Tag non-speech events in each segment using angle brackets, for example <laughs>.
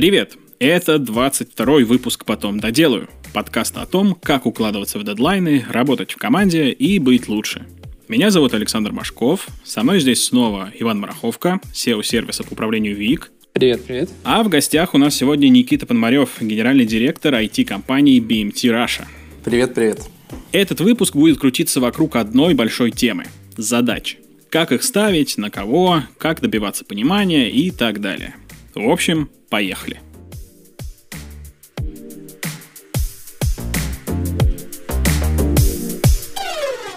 Привет! Это 22 выпуск «Потом доделаю». Подкаст о том, как укладываться в дедлайны, работать в команде и быть лучше. Меня зовут Александр Машков. Со мной здесь снова Иван Мараховка, SEO-сервиса по управлению ВИК. Привет, привет. А в гостях у нас сегодня Никита Пономарев, генеральный директор IT-компании BMT Russia. Привет, привет. Этот выпуск будет крутиться вокруг одной большой темы – задач. Как их ставить, на кого, как добиваться понимания и так далее. В общем, поехали.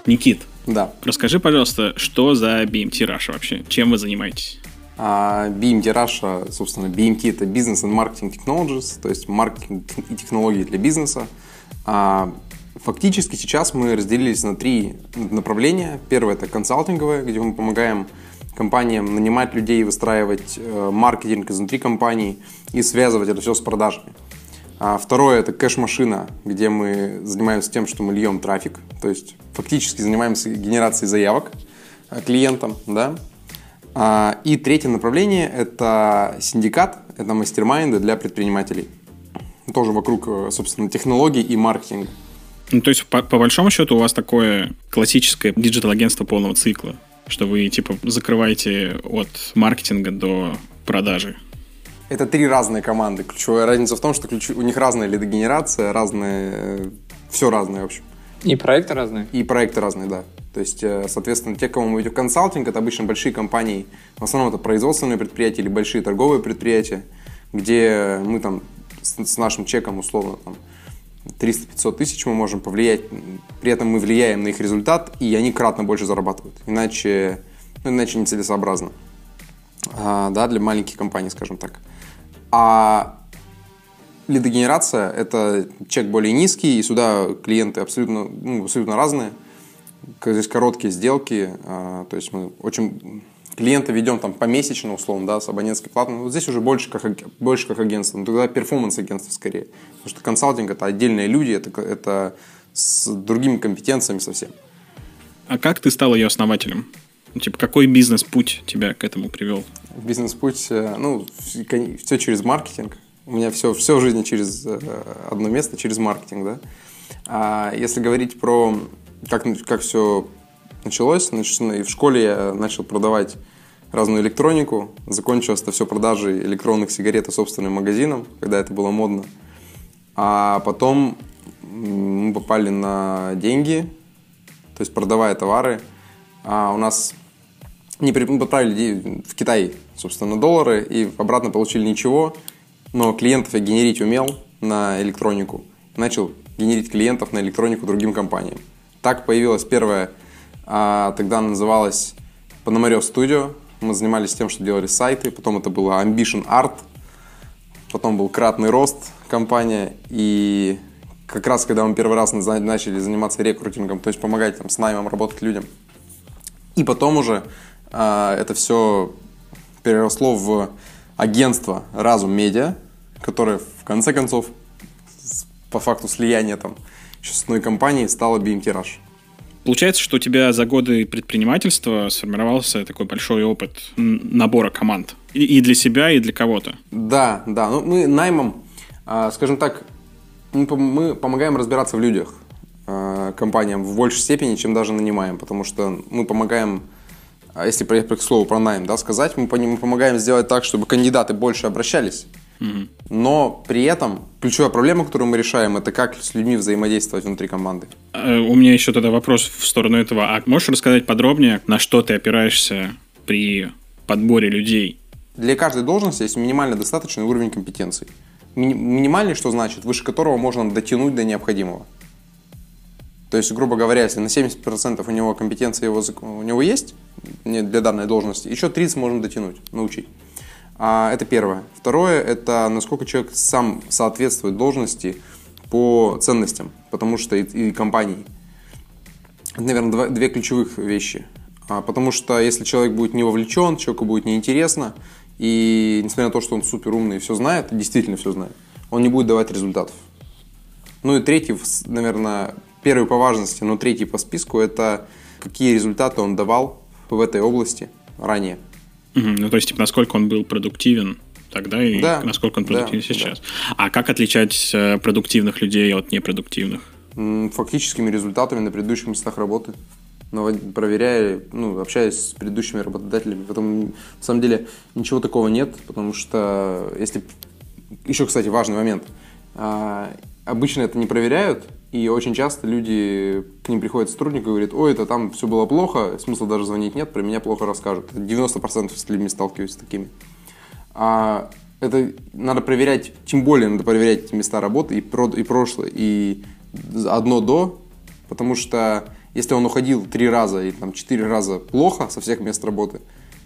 Никит, Да. расскажи, пожалуйста, что за BMT Russia вообще? Чем вы занимаетесь? А BMT Russia, собственно, BMT это Business and Marketing Technologies, то есть маркетинг и технологии для бизнеса. А фактически сейчас мы разделились на три направления. Первое это консалтинговое, где мы помогаем компаниям нанимать людей, выстраивать э, маркетинг изнутри компании и связывать это все с продажами. А второе это кэш-машина, где мы занимаемся тем, что мы льем трафик, то есть фактически занимаемся генерацией заявок э, клиентам, да. А, И третье направление – это синдикат, это mastermind ы для предпринимателей. Тоже вокруг, э, собственно, технологий и маркетинга. Ну, то есть, по, по большому счету, у вас такое классическое digital-агентство полного цикла, что вы, типа, закрываете от маркетинга до продажи. Это три разные команды. Ключевая разница в том, что ключ- у них разная лидогенерация, разные, все разное, в общем. И проекты разные. И проекты разные, да. То есть, э, соответственно, те, кому мы идем в консалтинг, это обычно большие компании, в основном это производственные предприятия или большие торговые предприятия, где мы там с, с нашим чеком условно там 300-500 тысяч мы можем повлиять, при этом мы влияем на их результат, и они кратно больше зарабатывают. Иначе, ну, иначе нецелесообразно. А, да, для маленьких компаний, скажем так. А лидогенерация – это чек более низкий, и сюда клиенты абсолютно, ну, абсолютно разные. Здесь короткие сделки, а, то есть мы очень клиента ведем там помесячно, условно, да, с абонентской платой. Вот здесь уже больше как, больше как агентство, но тогда перформанс-агентство скорее. Потому что консалтинг – это отдельные люди, это, это с другими компетенциями совсем. А как ты стал ее основателем? Ну, типа, какой бизнес-путь тебя к этому привел? Бизнес-путь, э, ну, все через маркетинг. У меня все, все в жизни через э, одно место, через маркетинг, да. А если говорить про как, как все началось, значит, и в школе я начал продавать разную электронику, закончилось это все продажей электронных сигарет и собственным магазином, когда это было модно. А потом мы попали на деньги, то есть продавая товары. А у нас не отправили в Китай, собственно, доллары и обратно получили ничего, но клиентов я генерить умел на электронику. Начал генерить клиентов на электронику другим компаниям. Так появилась первая, а, тогда она называлась Пономарев Studio. Мы занимались тем, что делали сайты, потом это было Ambition Art, потом был Кратный Рост компания, и как раз когда мы первый раз на- начали заниматься рекрутингом, то есть помогать там, с наймом работать людям, и потом уже а, это все переросло в агентство Разум Медиа, которое в конце концов по факту слияния там еще с одной компанией стало BMT Rush. Получается, что у тебя за годы предпринимательства сформировался такой большой опыт набора команд. И, для себя, и для кого-то. Да, да. Ну, мы наймом, а, скажем так, мы, пом- мы помогаем разбираться в людях а, компаниям в большей степени, чем даже нанимаем, потому что мы помогаем, а если к слову про найм, да, сказать, мы, мы помогаем сделать так, чтобы кандидаты больше обращались, но при этом ключевая проблема, которую мы решаем, это как с людьми взаимодействовать внутри команды. Э, У меня еще тогда вопрос в сторону этого. А можешь рассказать подробнее, на что ты опираешься при подборе людей? Для каждой должности есть минимально достаточный уровень компетенций. Мини- минимальный, что значит, выше которого можно дотянуть до необходимого. То есть, грубо говоря, если на 70% у него компетенции его, у него есть для данной должности, еще 30 можно дотянуть, научить. А, это первое. Второе, это насколько человек сам соответствует должности по ценностям, потому что и, и компании. Это, наверное, два- две ключевых вещи. А, потому что если человек будет не вовлечен, человеку будет неинтересно, и несмотря на то, что он супер умный и все знает, действительно все знает, он не будет давать результатов. Ну и третий, наверное, первый по важности, но третий по списку, это какие результаты он давал в этой области ранее. Ну, то есть, типа, насколько он был продуктивен тогда и Да, насколько он продуктивен да, сейчас. А как отличать э, продуктивных людей от непродуктивных? Фактическими результатами на предыдущих местах работы. Навод- Проверяя, ну, общаясь с предыдущими работодателями. Потом, на самом деле, ничего такого нет, потому что если... Еще, кстати, важный момент. А, Обычно это не проверяют, и очень часто люди, к ним приходит сотрудник и говорит, ой, это там все было плохо, смысла даже звонить нет, про меня плохо расскажут. 90% с людьми сталкиваюсь с такими. А это надо проверять, тем более надо проверять эти места работы и, про, и прошлое, и одно до, потому что если он уходил три раза или там четыре раза плохо со всех мест работы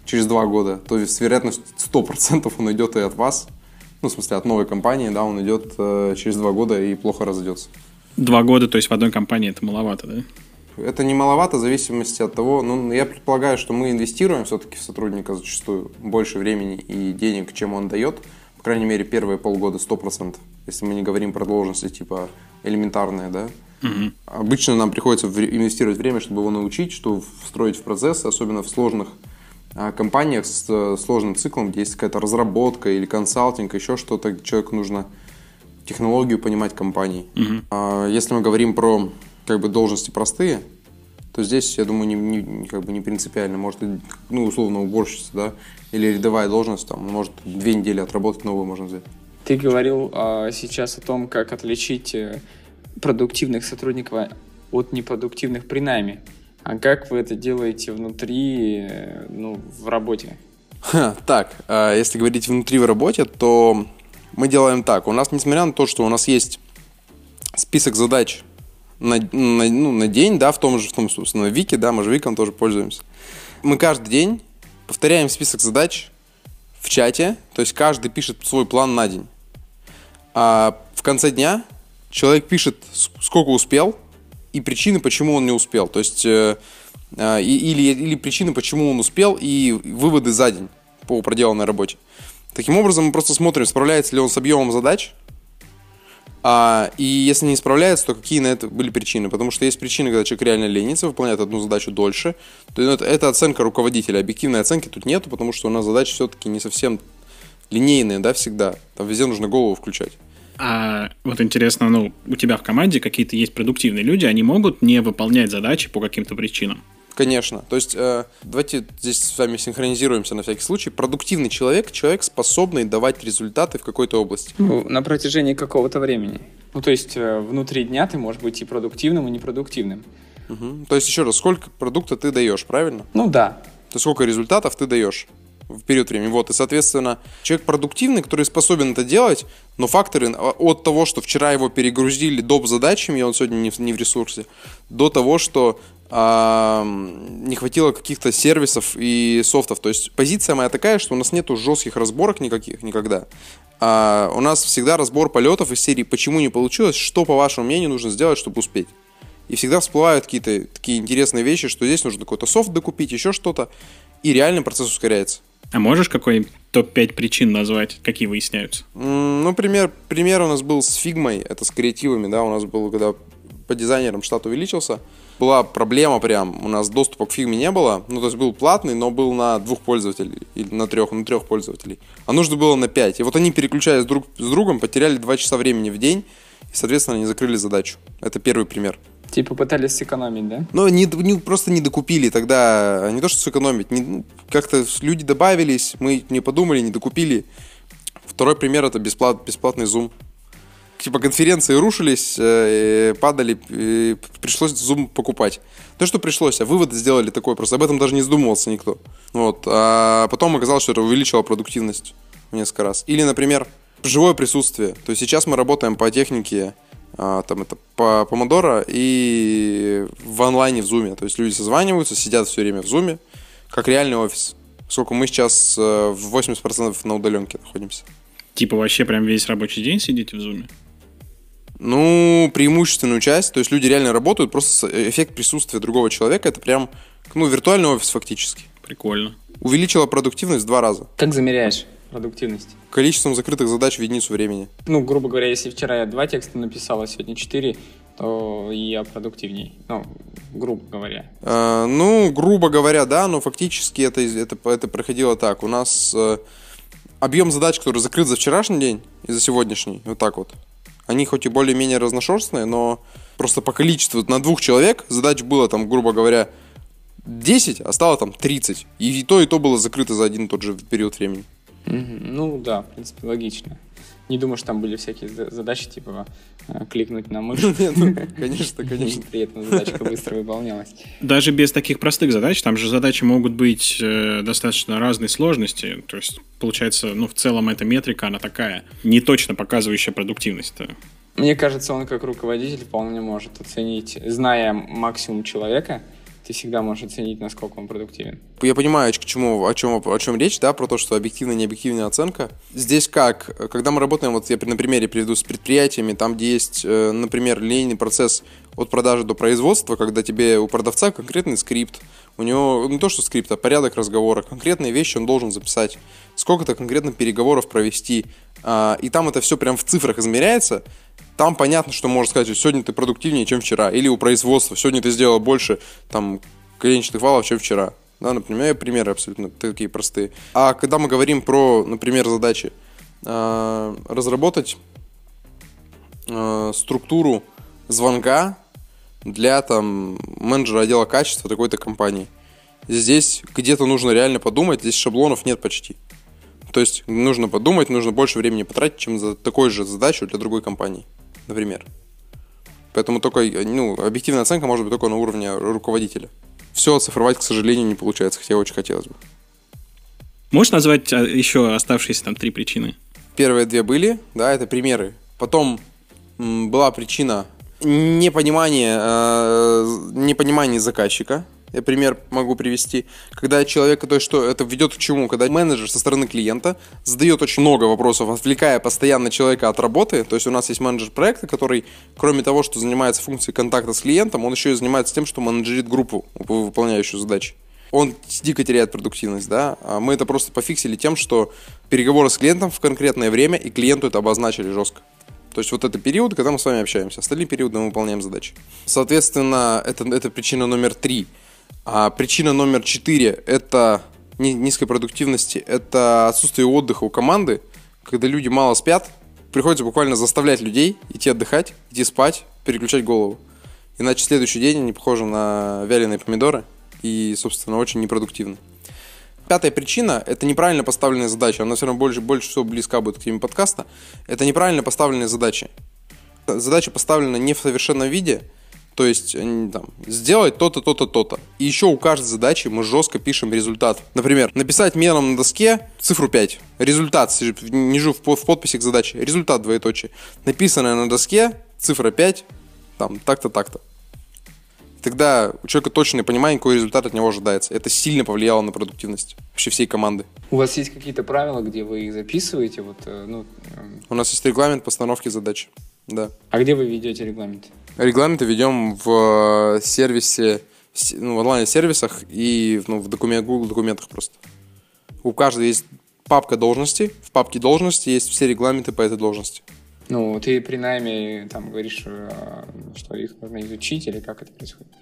через два года, то с вероятностью 100% он уйдет и от вас, ну, в смысле, от новой компании, да, он идет э, через два года и плохо разойдется. Два года, то есть в одной компании это маловато, да? Это не маловато в зависимости от того, ну, я предполагаю, что мы инвестируем все-таки в сотрудника зачастую больше времени и денег, чем он дает. По крайней мере, первые полгода 100%, если мы не говорим про должности типа элементарные, да. Обычно нам приходится инвестировать время, чтобы его научить, что встроить в процессы, особенно в сложных а, компаниях с э, сложным циклом, где есть какая-то разработка или консалтинг, еще что-то, человеку нужно технологию понимать компании. А Если мы говорим про как бы должности простые, то здесь, я думаю, не, не- как бы не принципиально. Может, ну, условно, уборщица, да, или рядовая должность, там, может, две недели отработать, новую можно взять. Ты говорил а, сейчас о том, как отличить э, продуктивных сотрудников от непродуктивных при найме. А как вы это делаете внутри, э, ну, в работе? Ха, Так, а если говорить внутри в работе, то мы делаем так. У нас, несмотря на то, что у нас есть список задач на, на- ну, на день, да, в том же, в том, собственно, Вики, да, мы же Виком тоже пользуемся. Мы каждый день повторяем список задач в чате, то есть каждый пишет свой план на день. А в конце дня человек пишет, сколько успел и причины, почему он не успел. То есть э, э, или, или причины, почему он успел, и выводы за день по проделанной работе. Таким образом, мы просто смотрим, справляется ли он с объемом задач, а, и если не справляется, то какие на это были причины? Потому что есть причины, когда человек реально ленится, выполняет одну задачу дольше. То это, это оценка руководителя. Объективной оценки тут нету, потому что у нас задачи все-таки не совсем линейные, да, всегда. Там везде нужно голову включать. А вот интересно, ну, у тебя в команде какие-то есть продуктивные люди, они могут не выполнять задачи по каким-то причинам? Конечно. То есть, э, давайте здесь с вами синхронизируемся на всякий случай. Продуктивный человек, человек, способный давать результаты в какой-то области. Ну, на протяжении какого-то времени. Ну, то есть э, внутри дня ты можешь быть и продуктивным, и непродуктивным. Мгм. То есть, еще раз, сколько продукта ты даешь, правильно? Ну да. То есть, сколько результатов ты даешь в период времени. Вот, и, соответственно, человек продуктивный, который способен это делать, но факторы а, от того, что вчера его перегрузили доп. задачами, и он сегодня не в, не в ресурсе, до того, что ам, не хватило каких-то сервисов и софтов. То есть позиция моя такая, что у нас нету жестких разборок никаких никогда. А у нас всегда разбор полетов из серии «Почему не получилось?», «Что, по вашему мнению, нужно сделать, чтобы успеть?». И всегда всплывают какие-то такие интересные вещи, что здесь нужно какой-то софт докупить, еще что-то, и реально процесс ускоряется. А можешь какой-нибудь топ-5 причин назвать, какие выясняются? Ну, пример, пример у нас был с фигмой, это с креативами, да, у нас был, когда по дизайнерам штат увеличился, была проблема прям, у нас доступа к фигме не было, ну, то есть был платный, но был на двух пользователей, или на трех, на трех пользователей, а нужно было на пять. И вот они, переключаясь друг с другом, потеряли два часа времени в день, и, соответственно, они закрыли задачу. Это первый пример. Типа пытались сэкономить, да? Но не, не- просто не докупили тогда, не то что сэкономить, не- ну, как-то люди добавились, мы не подумали, не докупили. Второй пример это бесплат, бесплатный Zoom. Типа конференции рушились, э, падали, пришлось Zoom покупать. То, что пришлось, а выводы сделали такой, просто об этом даже не задумывался никто. Вот. А потом оказалось, что это увеличило продуктивность в несколько раз. Или, например, живое присутствие. То есть сейчас мы работаем по технике а, там это по помодоро и в онлайне в зуме. То есть люди созваниваются, сидят все время в зуме, как реальный офис. Сколько мы сейчас э, в 80% на удаленке находимся. Типа вообще прям весь рабочий день сидите в зуме? Ну, преимущественную часть, то есть люди реально работают, просто э, эффект присутствия другого человека, это прям, ну, виртуальный офис фактически. Прикольно. Увеличила продуктивность в два раза. Как замеряешь продуктивность? Количеством закрытых задач в единицу времени. Ну, грубо говоря, если вчера я два текста написал, а сегодня четыре, то я продуктивней. Ну, грубо говоря. Э, ну, грубо говоря, да, но фактически это, это, это проходило так. У нас э, объем задач, который закрыт за вчерашний день и за сегодняшний, вот так вот, они хоть и более-менее разношерстные, но просто по количеству на двух человек задач было там, грубо говоря, 10, а стало там 30. И то, и то было закрыто за один и тот же период времени. Ну да, в принципе, логично. Не думаю, что там были всякие задачи, типа э, кликнуть на мышь. <laughs> Ну, конечно, <laughs> конечно. При этом задачка быстро выполнялась. Даже без таких простых задач, там же задачи могут быть э, достаточно разной сложности. То есть, получается, ну, в целом эта метрика, она такая, не точно показывающая продуктивность. Мне кажется, он как руководитель вполне может оценить, зная максимум человека, ты всегда можешь оценить, насколько он продуктивен. Я понимаю, к чему, о чем, о чем речь, да, про то, что объективная и необъективная оценка. Здесь как? Когда мы работаем, вот я на примере приведу с предприятиями, там, где есть, э, например, линейный процесс от продажи до производства, когда тебе у продавца конкретный скрипт, у него не то что скрипт, а порядок разговора, конкретные вещи он должен записать, сколько-то конкретно переговоров провести, а, и там это все прям в цифрах измеряется, там понятно, что можно сказать, что сегодня ты продуктивнее, чем вчера. Или у производства, сегодня ты сделал больше там коленчатых валов, чем вчера. Да, например, примеры абсолютно такие простые. А когда мы говорим про, например, задачи, э, разработать э, структуру звонка для там менеджера отдела качества такой-то компании. Здесь где-то нужно реально подумать, здесь шаблонов нет почти. То есть нужно подумать, нужно больше времени потратить, чем за такой же задачу для другой компании например. Поэтому только, ну, объективная оценка может быть только на уровне руководителя. Все оцифровать, к сожалению, не получается, хотя очень хотелось бы. Можешь назвать а, еще оставшиеся там три причины? Первые две были, да, это примеры. Потом была причина непонимания, э, непонимания заказчика, я пример могу привести. Когда человек, то есть что это ведет к чему? Когда менеджер со стороны клиента задает очень много вопросов, отвлекая постоянно человека от работы. То есть у нас есть менеджер проекта, который, кроме того, что занимается функцией контакта с клиентом, он еще и занимается тем, что менеджерит группу, выполняющую задачи. Он дико теряет продуктивность, да. А мы это просто пофиксили тем, что переговоры с клиентом в конкретное время, и клиенту это обозначили жестко. То есть вот это период, когда мы с вами общаемся. Остальные периоды мы выполняем задачи. Соответственно, это, это причина номер три – а причина номер четыре – это низкой продуктивности, это отсутствие отдыха у команды, когда люди мало спят, приходится буквально заставлять людей идти отдыхать, идти спать, переключать голову. Иначе следующий день они похожи на вяленые помидоры и, собственно, очень непродуктивны. Пятая причина – это неправильно поставленные задачи. Она все равно больше, больше всего близка будет к теме подкаста. Это неправильно поставленные задачи. Задача поставлена не в совершенном виде – то есть, там, сделать то-то, то-то, то-то. И еще у каждой задачи мы жестко пишем результат. Например, написать мером на доске цифру 5. Результат, ниже в, в подписи к задаче. Результат двоеточие. Написанное на доске, цифра 5, там, так-то, так-то. Тогда у человека точное понимание, какой результат от него ожидается. Это сильно повлияло на продуктивность вообще всей команды. У вас есть какие-то правила, где вы их записываете? Вот, э, ну... У нас есть регламент постановки задач. Да. А где вы ведете регламент? Регламенты ведем в э, сервисе, ну, в онлайн-сервисах и ну, в документ, Google документах просто. У каждого есть папка должности, в папке должности есть все регламенты по этой должности. Ну, ты при найме там говоришь, э, что их нужно изучить или как это происходит?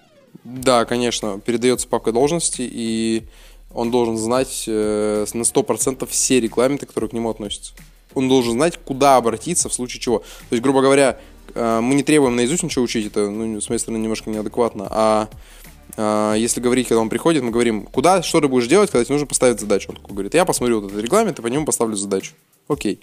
Да, конечно, передается папка должности, и он должен знать э, на 100% все регламенты, которые к нему относятся. Он должен знать, куда обратиться в случае чего. То есть, грубо говоря, Э, мы не требуем наизусть ничего учить, это, ну, с моей стороны, немножко неадекватно, а, а если говорить, когда он приходит, мы говорим, куда, что ты будешь делать, когда тебе нужно поставить задачу. Он такой говорит, я посмотрю вот этот регламент и по нему поставлю задачу. Окей.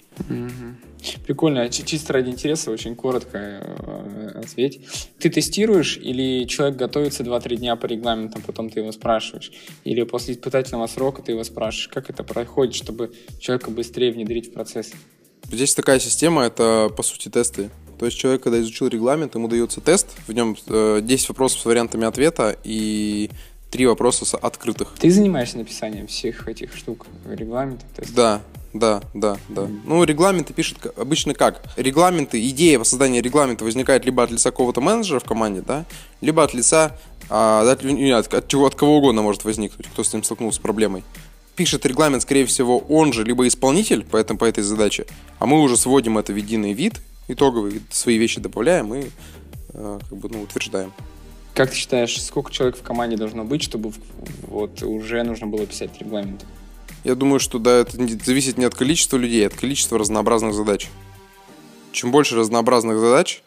Прикольно. Чисто ради интереса, очень коротко э, ответь. Ты тестируешь или человек готовится 2-3 дня по регламентам, потом ты его спрашиваешь? Или после испытательного срока ты его спрашиваешь? Как это проходит, чтобы человека быстрее внедрить в процесс? Здесь такая система, это по сути тесты. То есть человек, когда изучил регламент, ему дается тест, в нем 10 э, вопросов с вариантами ответа и три вопроса открытых. Ты занимаешься написанием всех этих штук, регламентов, тестов? Да, да, да, да. Mm-hmm. Ну, регламенты пишут обычно как? Регламенты, идея по созданию регламента возникает либо от лица какого-то менеджера в команде, да, либо от лица, а, от, от, от, от кого угодно может возникнуть, кто с ним столкнулся с проблемой. Пишет регламент, скорее всего, он же, либо исполнитель по, этому, по этой задаче, а мы уже сводим это в единый вид, итоговый, свои вещи добавляем и э, как бы, ну, утверждаем. Как ты считаешь, сколько человек в команде должно быть, чтобы вот уже нужно было писать регламент? Я думаю, что да, это зависит не от количества людей, а от количества разнообразных задач. Чем больше разнообразных задач,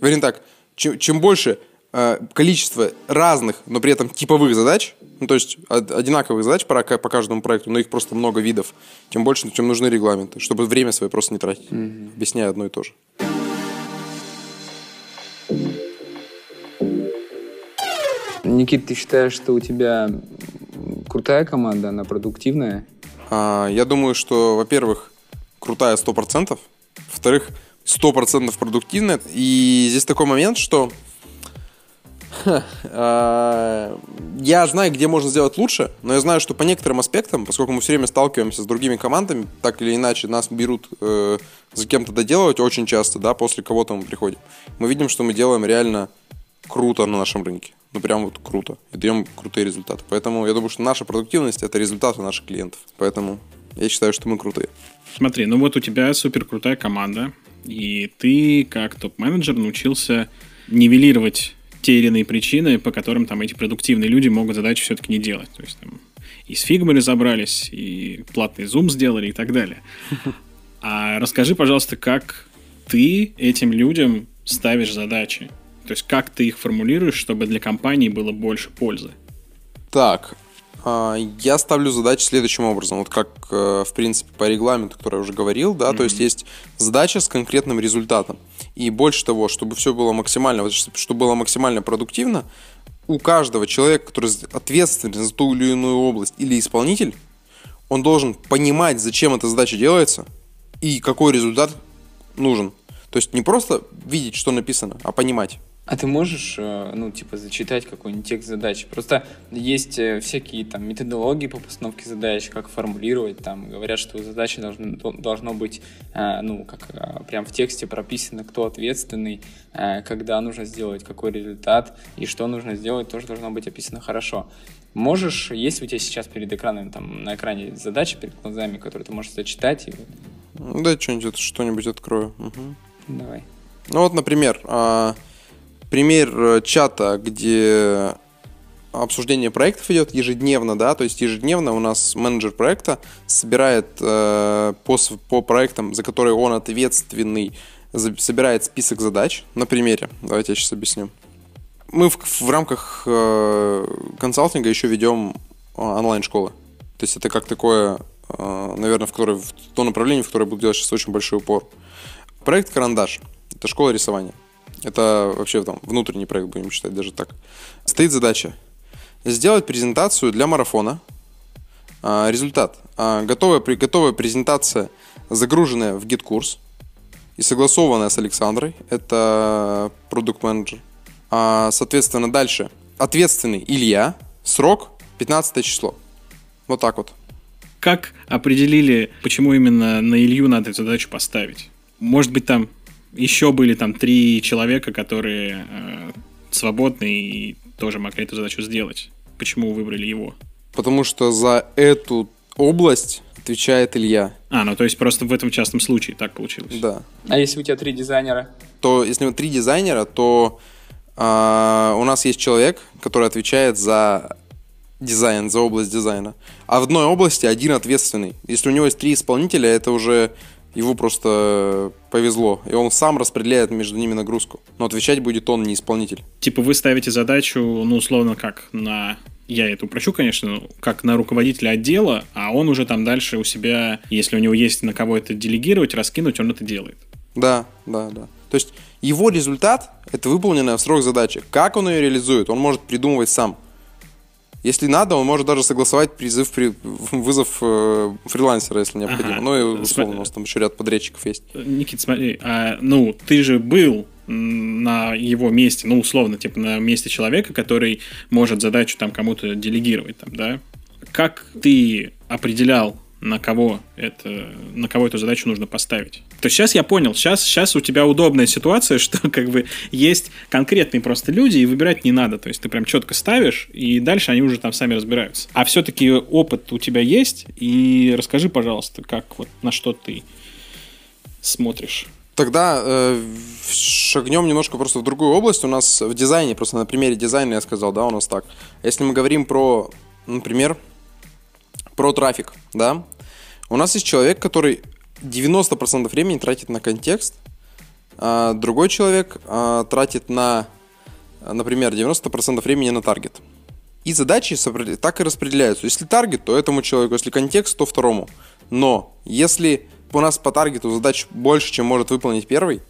вернее так, чем, чем больше э, количество разных, но при этом типовых задач, ну то есть од- одинаковых задач по, по каждому проекту, но их просто много видов, тем больше, тем нужны регламенты, чтобы время свое просто не тратить, объясняя одно и то же. Никит, ты считаешь, что у тебя крутая команда, она продуктивная? А, я думаю, что, во-первых, крутая 100%, во-вторых, 100% продуктивная. И здесь такой момент, что <laughs> а, я знаю, где можно сделать лучше, но я знаю, что по некоторым аспектам, поскольку мы все время сталкиваемся с другими командами, так или иначе нас берут э, за кем-то доделывать очень часто, да, после кого-то мы приходим. Мы видим, что мы делаем реально круто на нашем рынке. Ну, прям вот круто. И даем крутые результаты. Поэтому я думаю, что наша продуктивность – это результаты наших клиентов. Поэтому я считаю, что мы крутые. Смотри, ну вот у тебя супер крутая команда, и ты как топ-менеджер научился нивелировать те или иные причины, по которым там эти продуктивные люди могут задачи все-таки не делать. То есть там и с фигмой разобрались, и платный зум сделали и так далее. <laughs> А расскажи, пожалуйста, как ты этим людям ставишь задачи? То есть как ты их формулируешь, чтобы для компании было больше пользы? Так, а, я ставлю задачи следующим образом. Вот как, э, в принципе, по регламенту, который я уже говорил, да, то есть есть задача с конкретным результатом. И больше того, чтобы все было максимально, чтобы было максимально продуктивно, у каждого человека, который ответственен за ту или иную область или исполнитель, он должен понимать, зачем эта задача делается и какой результат нужен. То есть не просто видеть, что написано, а понимать. А ты можешь, э, ну, типа, зачитать какой-нибудь текст задачи? Просто есть э, всякие там методологии по постановке задач, как формулировать, там, говорят, что у задачи должно, до- должно быть, э, ну, как прям в тексте прописано, кто ответственный, когда нужно сделать какой результат, и что нужно сделать, тоже должно быть описано хорошо. Можешь, есть у тебя сейчас перед экраном, там, на экране задачи перед глазами, которые ты можешь зачитать, и Ну, Да, что-нибудь, что-нибудь открою. Мгм. давай. Ну вот, например, а, пример э, чата, где обсуждение проектов идет ежедневно, да, то есть ежедневно у нас менеджер проекта собирает э, по, по проектам, за которые он ответственный, за- собирает список задач на примере. Давайте я сейчас объясню. Мы в, в рамках э, консалтинга еще ведем э, онлайн-школы. То есть это как такое, э, наверное, в, которое, в то направление, в которое буду делать сейчас очень большой упор. Проект «Карандаш» — это школа рисования. Это вообще там внутренний проект, будем считать даже так. Стоит задача сделать презентацию для марафона. А, результат. А, готовая, готовая презентация, загруженная в GetCourse и согласованная с Александрой. Это продукт-менеджер. А, соответственно, дальше. Ответственный Илья. Срок 15 число. Вот так вот. Как определили, почему именно на Илью надо эту задачу поставить? Может быть, там еще были там три человека, которые э, свободны и тоже могли эту задачу сделать. Почему выбрали его? Потому что за эту область отвечает Илья. А, ну то есть просто в этом частном случае так получилось. Да. А если у тебя три дизайнера? то если мы три дизайнера, то а, у нас есть человек, который отвечает за дизайн, за область дизайна. А в одной области один ответственный. Если у него есть три исполнителя, это уже его просто повезло. И он сам распределяет между ними нагрузку. Но отвечать будет он, не исполнитель. Типа вы ставите задачу, ну, условно, как на... Я это упрощу, конечно, но как на руководителя отдела, а он уже там дальше у себя, если у него есть на кого это делегировать, раскинуть, он это делает. Да, да, да. То есть его результат – это выполненная в срок задача. Как он ее реализует, он может придумывать сам. Если надо, он может даже согласовать призыв, при- вызов э, фрилансера, если необходимо. Ага. Ну и условно, у нас там еще ряд подрядчиков есть. Никит, смотри, а, ну, ты же был на его месте, ну, условно, типа на месте человека, который может задачу там кому-то делегировать, там, да? Как ты определял, на кого, это, на кого эту задачу нужно поставить? То сейчас я понял, сейчас, сейчас у тебя удобная ситуация, <laughs> что как бы есть конкретные просто люди, и выбирать не надо. То есть ты прям четко ставишь, и дальше они уже там сами разбираются. А все-таки опыт у тебя есть, и расскажи, пожалуйста, как вот на что ты смотришь. Тогда э, шагнем немножко просто в другую область. У нас в дизайне, просто на примере дизайна я сказал, да, у нас так. Если мы говорим про, например, про трафик, да. У нас есть человек, который 90% времени тратит на контекст, а другой человек а, тратит на, например, 90% времени на таргет. И задачи так и распределяются. Если таргет, то этому человеку, если контекст, то второму. Но если у нас по таргету задач больше, чем может выполнить первый,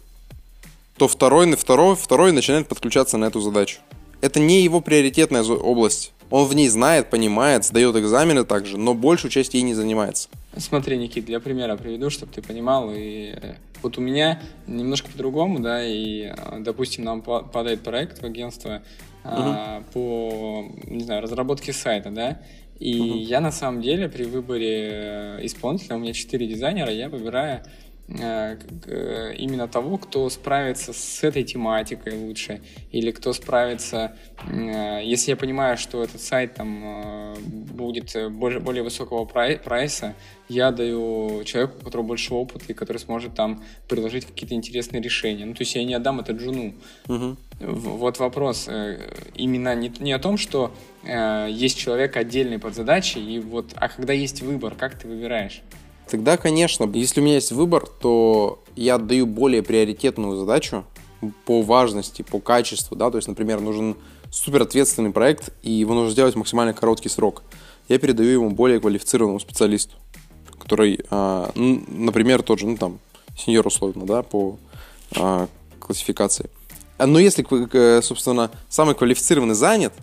то второй на второй, второй начинает подключаться на эту задачу. Это не его приоритетная область. Он в ней знает, понимает, сдает экзамены также, но большую часть ей не занимается. Смотри, Никит, для примера приведу, чтобы ты понимал. И э, вот у меня немножко по-другому, да, и, э, допустим, нам падает проект в агентство угу. а, по, не знаю, разработке сайта, да, и угу. я на самом деле при выборе э, исполнителя, у меня четыре дизайнера, я выбираю именно того, кто справится с этой тематикой лучше, или кто справится, э, если я понимаю, что этот сайт там будет более, более высокого прайса, я даю человеку, у которого больше опыта и который сможет там предложить какие-то интересные решения. Ну, то есть я не отдам это джуну. Угу. Вот вопрос именно не, не о том, что э, есть человек отдельный под задачей, и вот, а когда есть выбор, как ты выбираешь? Тогда, конечно, если у меня есть выбор, то я отдаю более приоритетную задачу по важности, по качеству, да, то есть, например, нужен супер ответственный проект, и его нужно сделать в максимально короткий срок. Я передаю ему более квалифицированному специалисту, который, а, например, тот же, ну там, сеньор условно, да, по а, классификации. Но если, собственно, самый квалифицированный занят,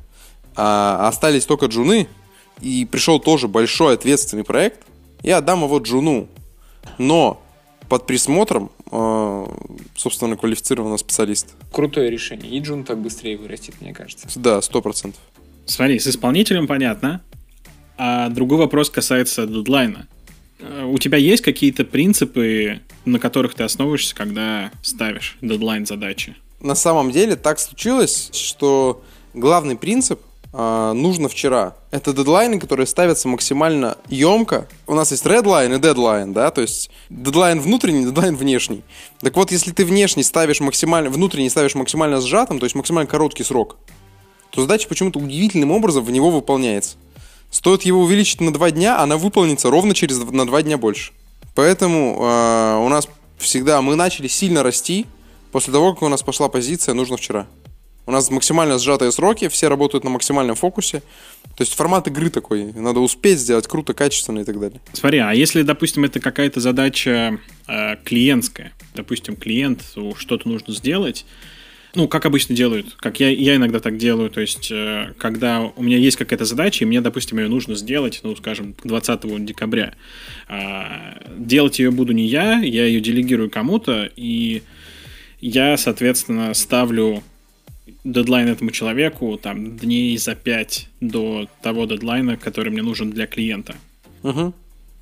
а остались только джуны, и пришел тоже большой ответственный проект, я отдам его Джуну. Но под присмотром, э, собственно, квалифицированного специалиста. Крутое решение. И Джун так быстрее вырастет, мне кажется. Да, сто процентов. Смотри, с исполнителем понятно. А другой вопрос касается дедлайна. Э, у тебя есть какие-то принципы, на которых ты основываешься, когда ставишь дедлайн задачи? На самом деле так случилось, что главный принцип нужно вчера. Это дедлайны, которые ставятся максимально емко. У нас есть редлайн и дедлайн, да, то есть дедлайн внутренний, дедлайн внешний. Так вот, если ты внешний ставишь максимально, внутренний ставишь максимально сжатым, то есть максимально короткий срок, то задача почему-то удивительным образом в него выполняется. Стоит его увеличить на два дня, она выполнится ровно через на два дня больше. Поэтому э, у нас всегда мы начали сильно расти после того, как у нас пошла позиция «нужно вчера». У нас максимально сжатые сроки, все работают на максимальном фокусе. То есть формат игры такой. Надо успеть сделать круто, качественно и так далее. Смотри, а если, допустим, это какая-то задача э, клиентская, допустим, клиенту что-то нужно сделать, ну, как обычно делают, как я, я иногда так делаю, то есть, э, когда у меня есть какая-то задача, и мне, допустим, ее нужно сделать, ну, скажем, к 20 декабря. Э, делать ее буду не я, я ее делегирую кому-то, и я, соответственно, ставлю дедлайн этому человеку там дней за 5 до того дедлайна, который мне нужен для клиента. Угу.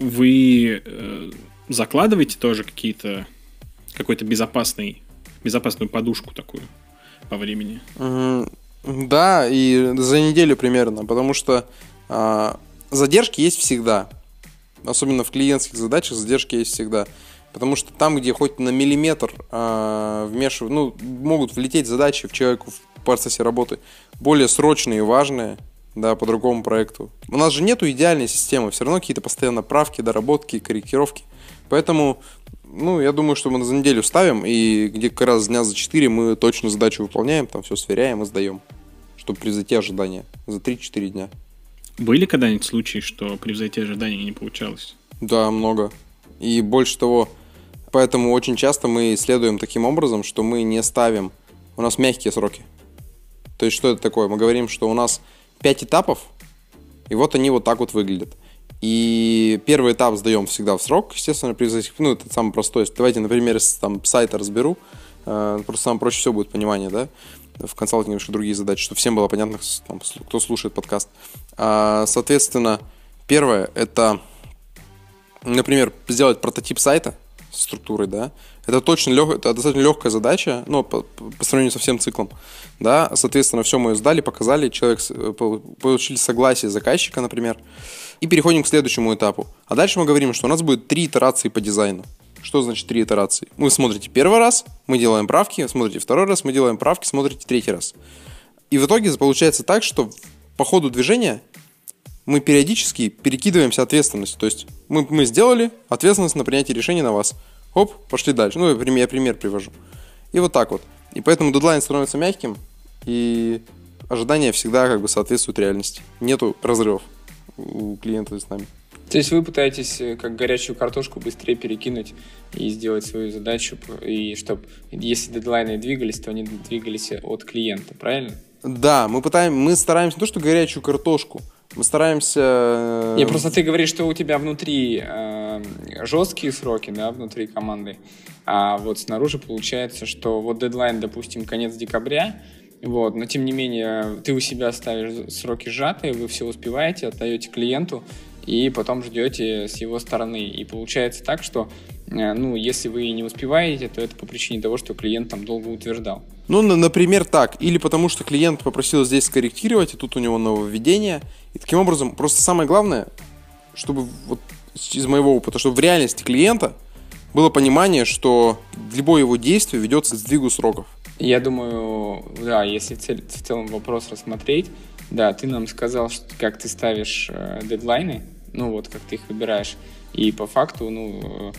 Вы э, закладываете тоже какие-то какой-то безопасный безопасную подушку такую по времени? Да, и за неделю примерно, потому что э, задержки есть всегда. Особенно в клиентских задачах задержки есть всегда. Потому что там, где хоть на миллиметр э, вмешивают, ну, могут влететь задачи в человеку в процессе работы, более срочные и важные, да, по другому проекту. У нас же нету идеальной системы, все равно какие-то постоянно правки, доработки, корректировки. Поэтому, ну, я думаю, что мы за неделю ставим, и где как раз дня за 4 мы точно задачу выполняем, там все сверяем и сдаем, чтобы превзойти ожидания за 3-4 дня. Были когда-нибудь случаи, что превзойти ожидания не получалось? Да, много. И больше того, Поэтому очень часто мы исследуем таким образом, что мы не ставим... У нас мягкие сроки. То есть что это такое? Мы говорим, что у нас 5 этапов, и вот они вот так вот выглядят. И первый этап сдаем всегда в срок, естественно, при ну, это самый простой. Давайте на примере там, сайта разберу, э, просто самое проще все будет понимание, да, в консалтинге немножко другие задачи, чтобы всем было понятно, там, кто слушает подкаст. А, соответственно, первое, это, например, сделать прототип сайта, структурой, да, это точно лег... это достаточно легкая задача, ну, по, по сравнению со всем циклом, да, соответственно, все мы сдали, показали, человек, э, получили согласие заказчика, например, и переходим к следующему этапу. А дальше мы говорим, что у нас будет три итерации по дизайну. Что значит три итерации? Вы смотрите первый раз, мы делаем правки, смотрите второй раз, мы делаем правки, смотрите третий раз. И в итоге получается так, что по ходу движения мы периодически перекидываемся ответственностью. То есть мы, мы сделали ответственность на принятие решения на вас. Оп, пошли дальше. Ну, я пример, привожу. И вот так вот. И поэтому дедлайн становится мягким, и ожидания всегда как бы соответствуют реальности. Нету разрывов у клиента с нами. То есть вы пытаетесь э, как горячую картошку быстрее перекинуть и сделать свою задачу, и чтобы если дедлайны двигались, то они двигались от клиента, правильно? Да, мы пытаем, мы стараемся не то, что горячую картошку, мы стараемся... Не, просто ты говоришь, что у тебя внутри э, жесткие сроки, да, внутри команды, а вот снаружи получается, что вот дедлайн, допустим, конец декабря, вот, но тем не менее ты у себя ставишь сроки сжатые, вы все успеваете, отдаете клиенту, и потом ждете с его стороны. И получается так, что э, ну, если вы не успеваете, то это по причине того, что клиент там долго утверждал. Ну, например, так. Или потому что клиент попросил здесь скорректировать, и тут у него нововведение. И таким образом, просто самое главное, чтобы вот из моего опыта, чтобы в реальности клиента было понимание, что любое его действие ведется к сдвигу сроков. Я думаю, да, если в целом вопрос рассмотреть, да, ты нам сказал, что, как ты ставишь э, дедлайны, ну вот как ты их выбираешь. И по факту, ну,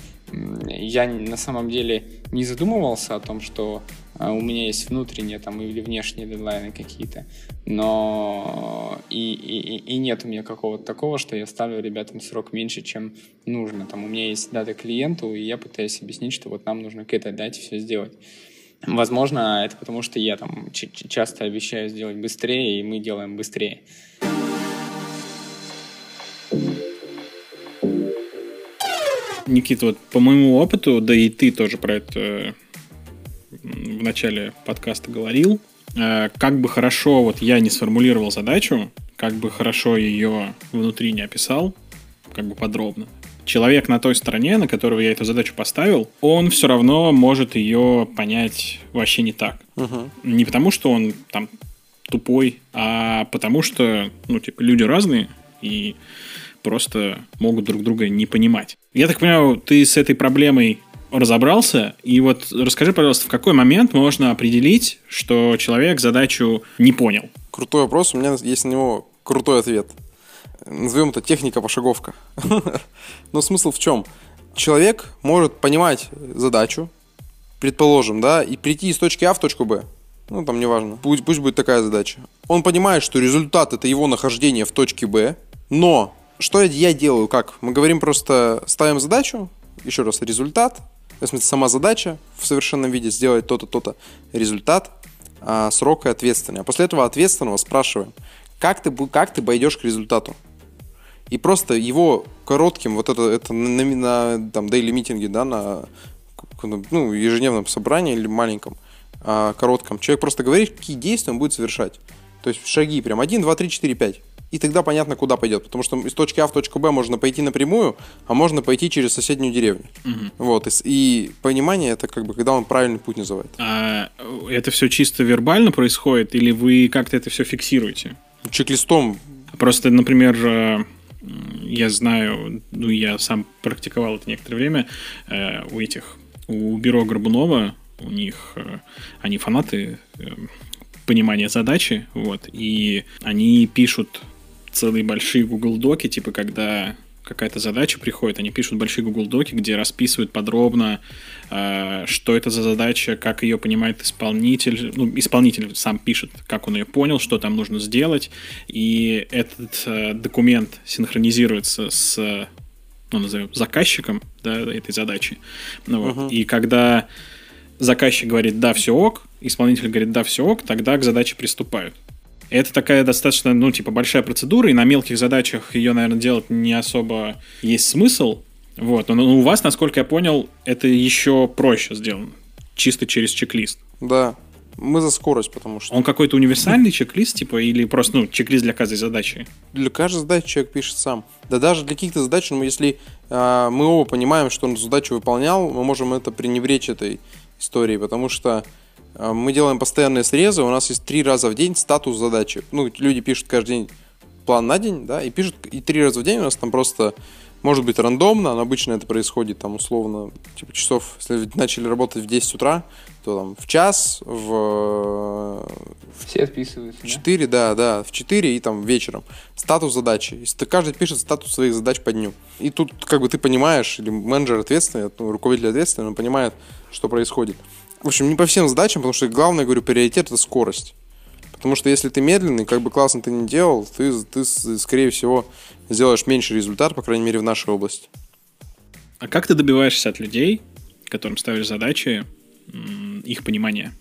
я на самом деле не задумывался о том, что у меня есть внутренние там или внешние дедлайны какие-то, но и, и, и нет у меня какого-то такого, что я ставлю ребятам срок меньше, чем нужно. Там у меня есть дата клиенту, и я пытаюсь объяснить, что вот нам нужно к этой дате все сделать. Возможно, это потому, что я там часто обещаю сделать быстрее, и мы делаем быстрее. Никита, вот по моему опыту, да и ты тоже про это в начале подкаста говорил, э, как бы хорошо вот я не сформулировал задачу, как бы хорошо ее внутри не описал, как бы подробно, человек на той стороне, на которого я эту задачу поставил, он все равно может ее понять вообще не так. Угу. Не потому, что он там тупой, а потому что, ну, типа, люди разные, и просто могут друг друга не понимать. Я так понимаю, ты с этой проблемой разобрался, и вот расскажи, пожалуйста, в какой момент можно определить, что человек задачу не понял? Крутой вопрос, у меня есть на него крутой ответ. Назовем это техника-пошаговка. <laughs> Но смысл в чем? Человек может понимать задачу, предположим, да, и прийти из точки А в точку Б. Ну, там неважно. Пусть, пусть будет такая задача. Он понимает, что результат это его нахождение в точке Б, но что я делаю, как? Мы говорим просто, ставим задачу, еще раз, результат, в смысле, сама задача в совершенном виде сделать то-то, то-то, результат, а, срок и ответственный. А после этого ответственного спрашиваем, как ты, как ты пойдешь к результату? И просто его коротким, вот это, это на, на там, daily митинге, да, на ну, ежедневном собрании или маленьком, а, коротком, человек просто говорит, какие действия он будет совершать. То есть шаги прям 1, 2, 3, 4, 5 и тогда понятно, куда пойдет. Потому что из точки А в точку Б можно пойти напрямую, а можно пойти через соседнюю деревню. Угу. Вот. И, и понимание это как бы, когда он правильный путь называет. А это все чисто вербально происходит, или вы как-то это все фиксируете? Чек-листом. Просто, например, э, я знаю, ну, я сам практиковал это некоторое время э, у этих, у бюро Горбунова, у них, э, они фанаты понимания задачи, вот, и они пишут целые большие Google Доки, типа когда какая-то задача приходит, они пишут большие Google Доки, где расписывают подробно, э, что это за задача, как ее понимает исполнитель. Ну, исполнитель сам пишет, как он ее понял, что там нужно сделать. И этот э, документ синхронизируется с ну, назовем, заказчиком да, этой задачи. Ну, вот. uh-huh. И когда заказчик говорит «да, все ок», исполнитель говорит «да, все ок», тогда к задаче приступают. Это такая достаточно, ну, типа, большая процедура, и на мелких задачах ее, наверное, делать не особо есть смысл. Вот. Но у вас, насколько я понял, это еще проще сделано. Чисто через чек-лист. Да. Мы за скорость, потому что... Он какой-то универсальный чек-лист, типа, или просто, ну, чек-лист для каждой задачи? Для каждой задачи человек пишет сам. Да даже для каких-то задач, ну, если э, мы оба понимаем, что он задачу выполнял, мы можем это пренебречь этой историей, потому что мы делаем постоянные срезы, у нас есть три раза в день статус задачи. Ну, люди пишут каждый день план на день, да, и пишут, и три раза в день у нас там просто Может быть рандомно, но обычно это происходит там условно, типа часов, если начали работать в 10 утра, то там в час, в... Все отписываются, В 4, да? да, да, в 4 и там вечером. Статус задачи. Если каждый пишет статус своих задач по дню. И тут как бы ты понимаешь, или менеджер ответственный, ну, руководитель ответственный, он понимает, что происходит. В общем, не по всем задачам, потому что главное, говорю, приоритет это скорость. Потому что если ты медленный, как бы классно ты не делал, ты, ты скорее всего, сделаешь меньше результат, по крайней мере, в нашей области. А как ты добиваешься от людей, которым ставишь задачи, их понимания?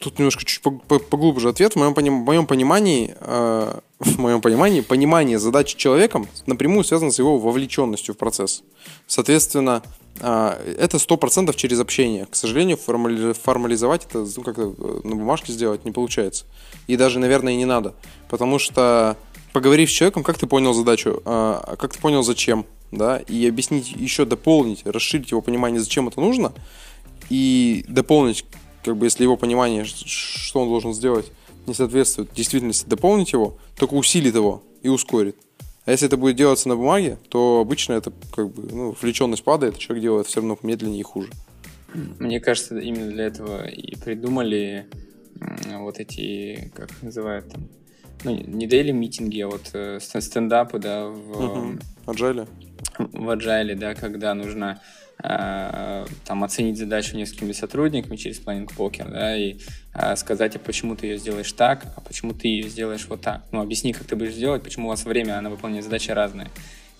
Тут немножко чуть поглубже ответ. В моем, в моем понимании, э, <laughs> в моем понимании, понимание задачи человеком напрямую связано с его вовлеченностью в процесс. Соответственно, э, это сто процентов через общение. К сожалению, формали, формализовать это ну, как-то э, на бумажке сделать не получается. И даже, наверное, и не надо. Потому что поговорив с человеком, как ты понял задачу, э, как ты понял зачем, да, и объяснить, еще дополнить, расширить его понимание, зачем это нужно, и дополнить как бы если его понимание, что он должен сделать, не соответствует действительности, дополнить его, только усилит его и ускорит. А если это будет делаться на бумаге, то обычно это как бы ну, вовлеченность падает, человек делает все равно медленнее и хуже. Мне кажется, именно для этого и придумали вот эти, как называют там, ну, не дейли митинги, а вот э, стендапы, да, в... Угу. Agile? В agile, да, когда нужно там, оценить задачу несколькими сотрудниками через планинг покер, да, и а, сказать, а почему ты ее сделаешь так, а почему ты ее сделаешь вот так. Ну, объясни, как ты будешь делать, почему у вас время на выполнение задачи разное.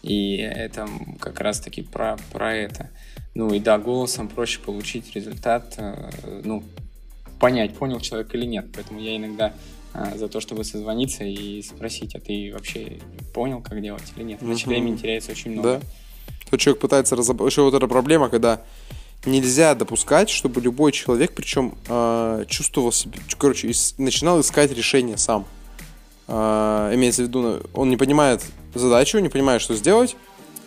И это как раз-таки про, про это. Ну и да, голосом проще получить результат, э, ну, понять, понял человек или нет. Поэтому я иногда за то, чтобы созвониться и спросить, а ты вообще понял, как делать или нет. Иначе угу. времени теряется очень много. Да. Тот человек пытается разобрать... Еще вот эта проблема, когда нельзя допускать, чтобы любой человек, причем э, чувствовал себя, короче, ис, начинал искать решение сам. Э, имеется в виду, он не понимает задачу, не понимает, что сделать,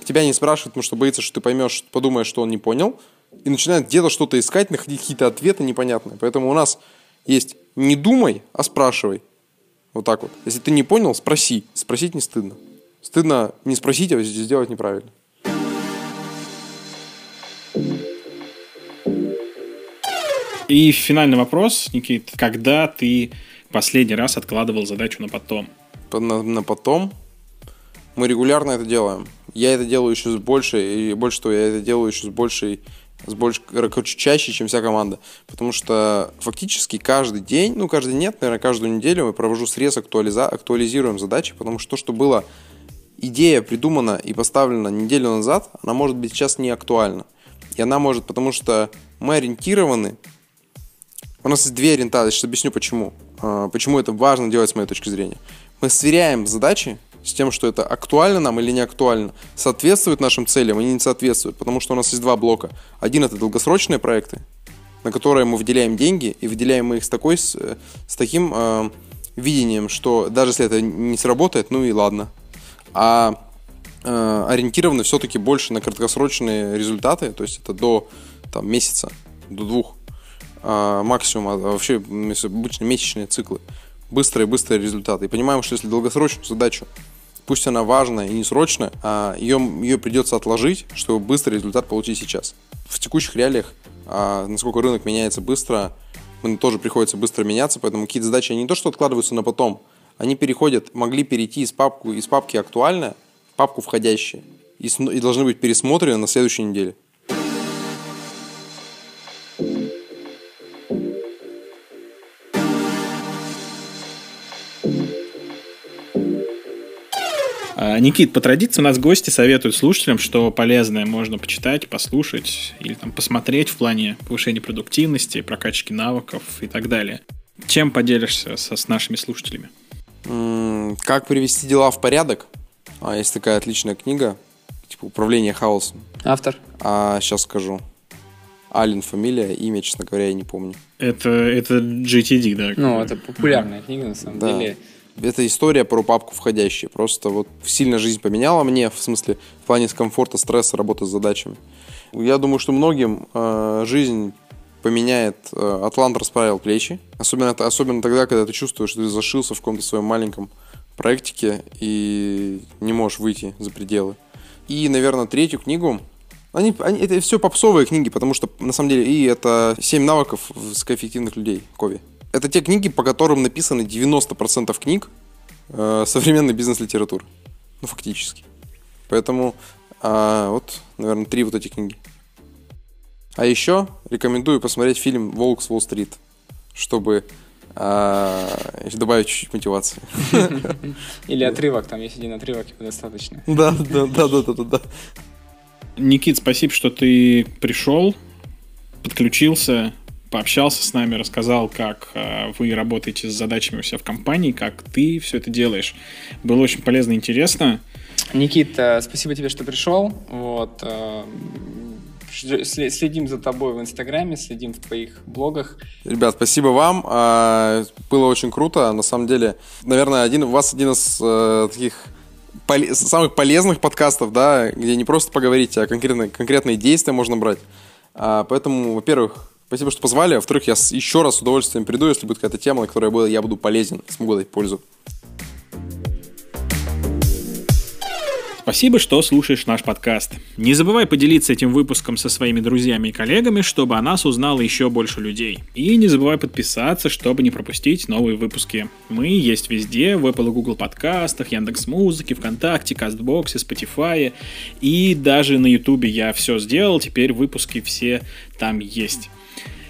тебя не спрашивает, потому что боится, что ты поймешь, подумаешь, что он не понял, и начинает где-то что-то искать, находить какие-то ответы непонятные. Поэтому у нас есть не думай, а спрашивай. Вот так вот. Если ты не понял, спроси. Спросить не стыдно. Стыдно не спросить, а сделать неправильно. И финальный вопрос, Никит. Когда ты последний раз откладывал задачу на потом? На, на потом? Мы регулярно это делаем. Я это делаю еще с большей, и больше того, я это делаю еще с большей, с больше, короче, чаще, чем вся команда. Потому что фактически каждый день, ну, каждый нет, наверное, каждую неделю мы провожу срез, актуализа, актуализируем задачи, потому что то, что было идея придумана и поставлена неделю назад, она может быть сейчас не актуальна. И она может, потому что мы ориентированы у нас есть две ориентации, сейчас объясню почему. А, почему это важно делать с моей точки зрения. Мы сверяем задачи с тем, что это актуально нам или не актуально, соответствует нашим целям или не соответствует, потому что у нас есть два блока. Один это долгосрочные проекты, на которые мы выделяем деньги, и выделяем мы их с, такой, с, с таким э, видением, что даже если это не сработает, ну и ладно. А э, ориентированы все-таки больше на краткосрочные результаты, то есть это до там, месяца, до двух а, максимум, а вообще обычно месячные циклы. Быстрые-быстрые результаты. И понимаем, что если долгосрочную задачу, пусть она важная и не а ее, ее придется отложить, чтобы быстрый результат получить сейчас. В текущих реалиях, а, насколько рынок меняется быстро, тоже приходится быстро меняться, поэтому какие-то задачи они не то, что откладываются на потом, они переходят, могли перейти из, папку, из папки актуальная в папку входящая и, и должны быть пересмотрены на следующей неделе. Никит, по традиции у нас гости советуют слушателям, что полезное можно почитать, послушать или там посмотреть в плане повышения продуктивности, прокачки навыков и так далее. Чем поделишься со, с нашими слушателями? Как привести дела в порядок? А, есть такая отличная книга, типа «Управление хаосом». Автор? А, сейчас скажу. Ален фамилия, имя, честно говоря, я не помню. Это, это GTD, да? Ну, это популярная книга, на самом да. деле это история про папку входящие. Просто вот сильно жизнь поменяла мне, в смысле, в плане с комфорта, стресса, работы с задачами. Я думаю, что многим э, жизнь поменяет. Э, Атлант расправил плечи. Особенно, особенно тогда, когда ты чувствуешь, что ты зашился в каком-то своем маленьком проектике и не можешь выйти за пределы. И, наверное, третью книгу. Они, они, это все попсовые книги, потому что, на самом деле, и это «Семь навыков высокоэффективных людей» Кови. Это те книги, по которым написаны 90% книг э, современной бизнес-литературы. Ну, фактически. Поэтому э, вот, наверное, три вот эти книги. А еще рекомендую посмотреть фильм «Волк с Уолл-стрит», чтобы э, добавить чуть-чуть мотивации. Или отрывок, там есть один отрывок, его достаточно. Да, да, да, да, да, да. Никит, спасибо, что ты пришел, подключился, пообщался с нами, рассказал, как э, вы работаете с задачами у себя в компании, как ты все это делаешь. Было очень полезно и интересно. Никит, э, спасибо тебе, что пришел. Вот, э, следим за тобой в Инстаграме, следим в твоих блогах. Ребят, спасибо вам. А, было очень круто. На самом деле, наверное, один, у вас один из э, таких самых полезных подкастов, да, где не просто поговорить, а конкретные, конкретные действия можно брать. А, поэтому, во-первых, спасибо, что позвали. Во-вторых, я еще раз с удовольствием приду, если будет какая-то тема, на которой я буду полезен, смогу дать пользу. Спасибо, что слушаешь наш подкаст. Не забывай поделиться этим выпуском со своими друзьями и коллегами, чтобы о нас узнало еще больше людей. И не забывай подписаться, чтобы не пропустить новые выпуски. Мы есть везде, в Apple и Google подкастах, Яндекс Музыке, ВКонтакте, Кастбоксе, Spotify. И даже на Ютубе я все сделал, теперь выпуски все там есть.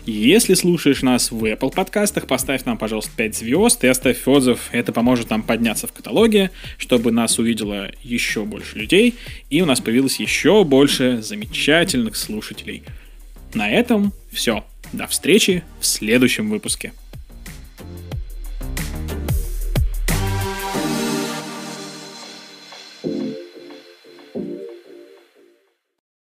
Если слушаешь нас в Apple подкастах, поставь нам, пожалуйста, 5 звезд и оставь отзыв. Это поможет нам подняться в каталоге, чтобы нас увидело еще больше людей, и у нас появилось еще больше замечательных слушателей. На этом все. До встречи в следующем выпуске.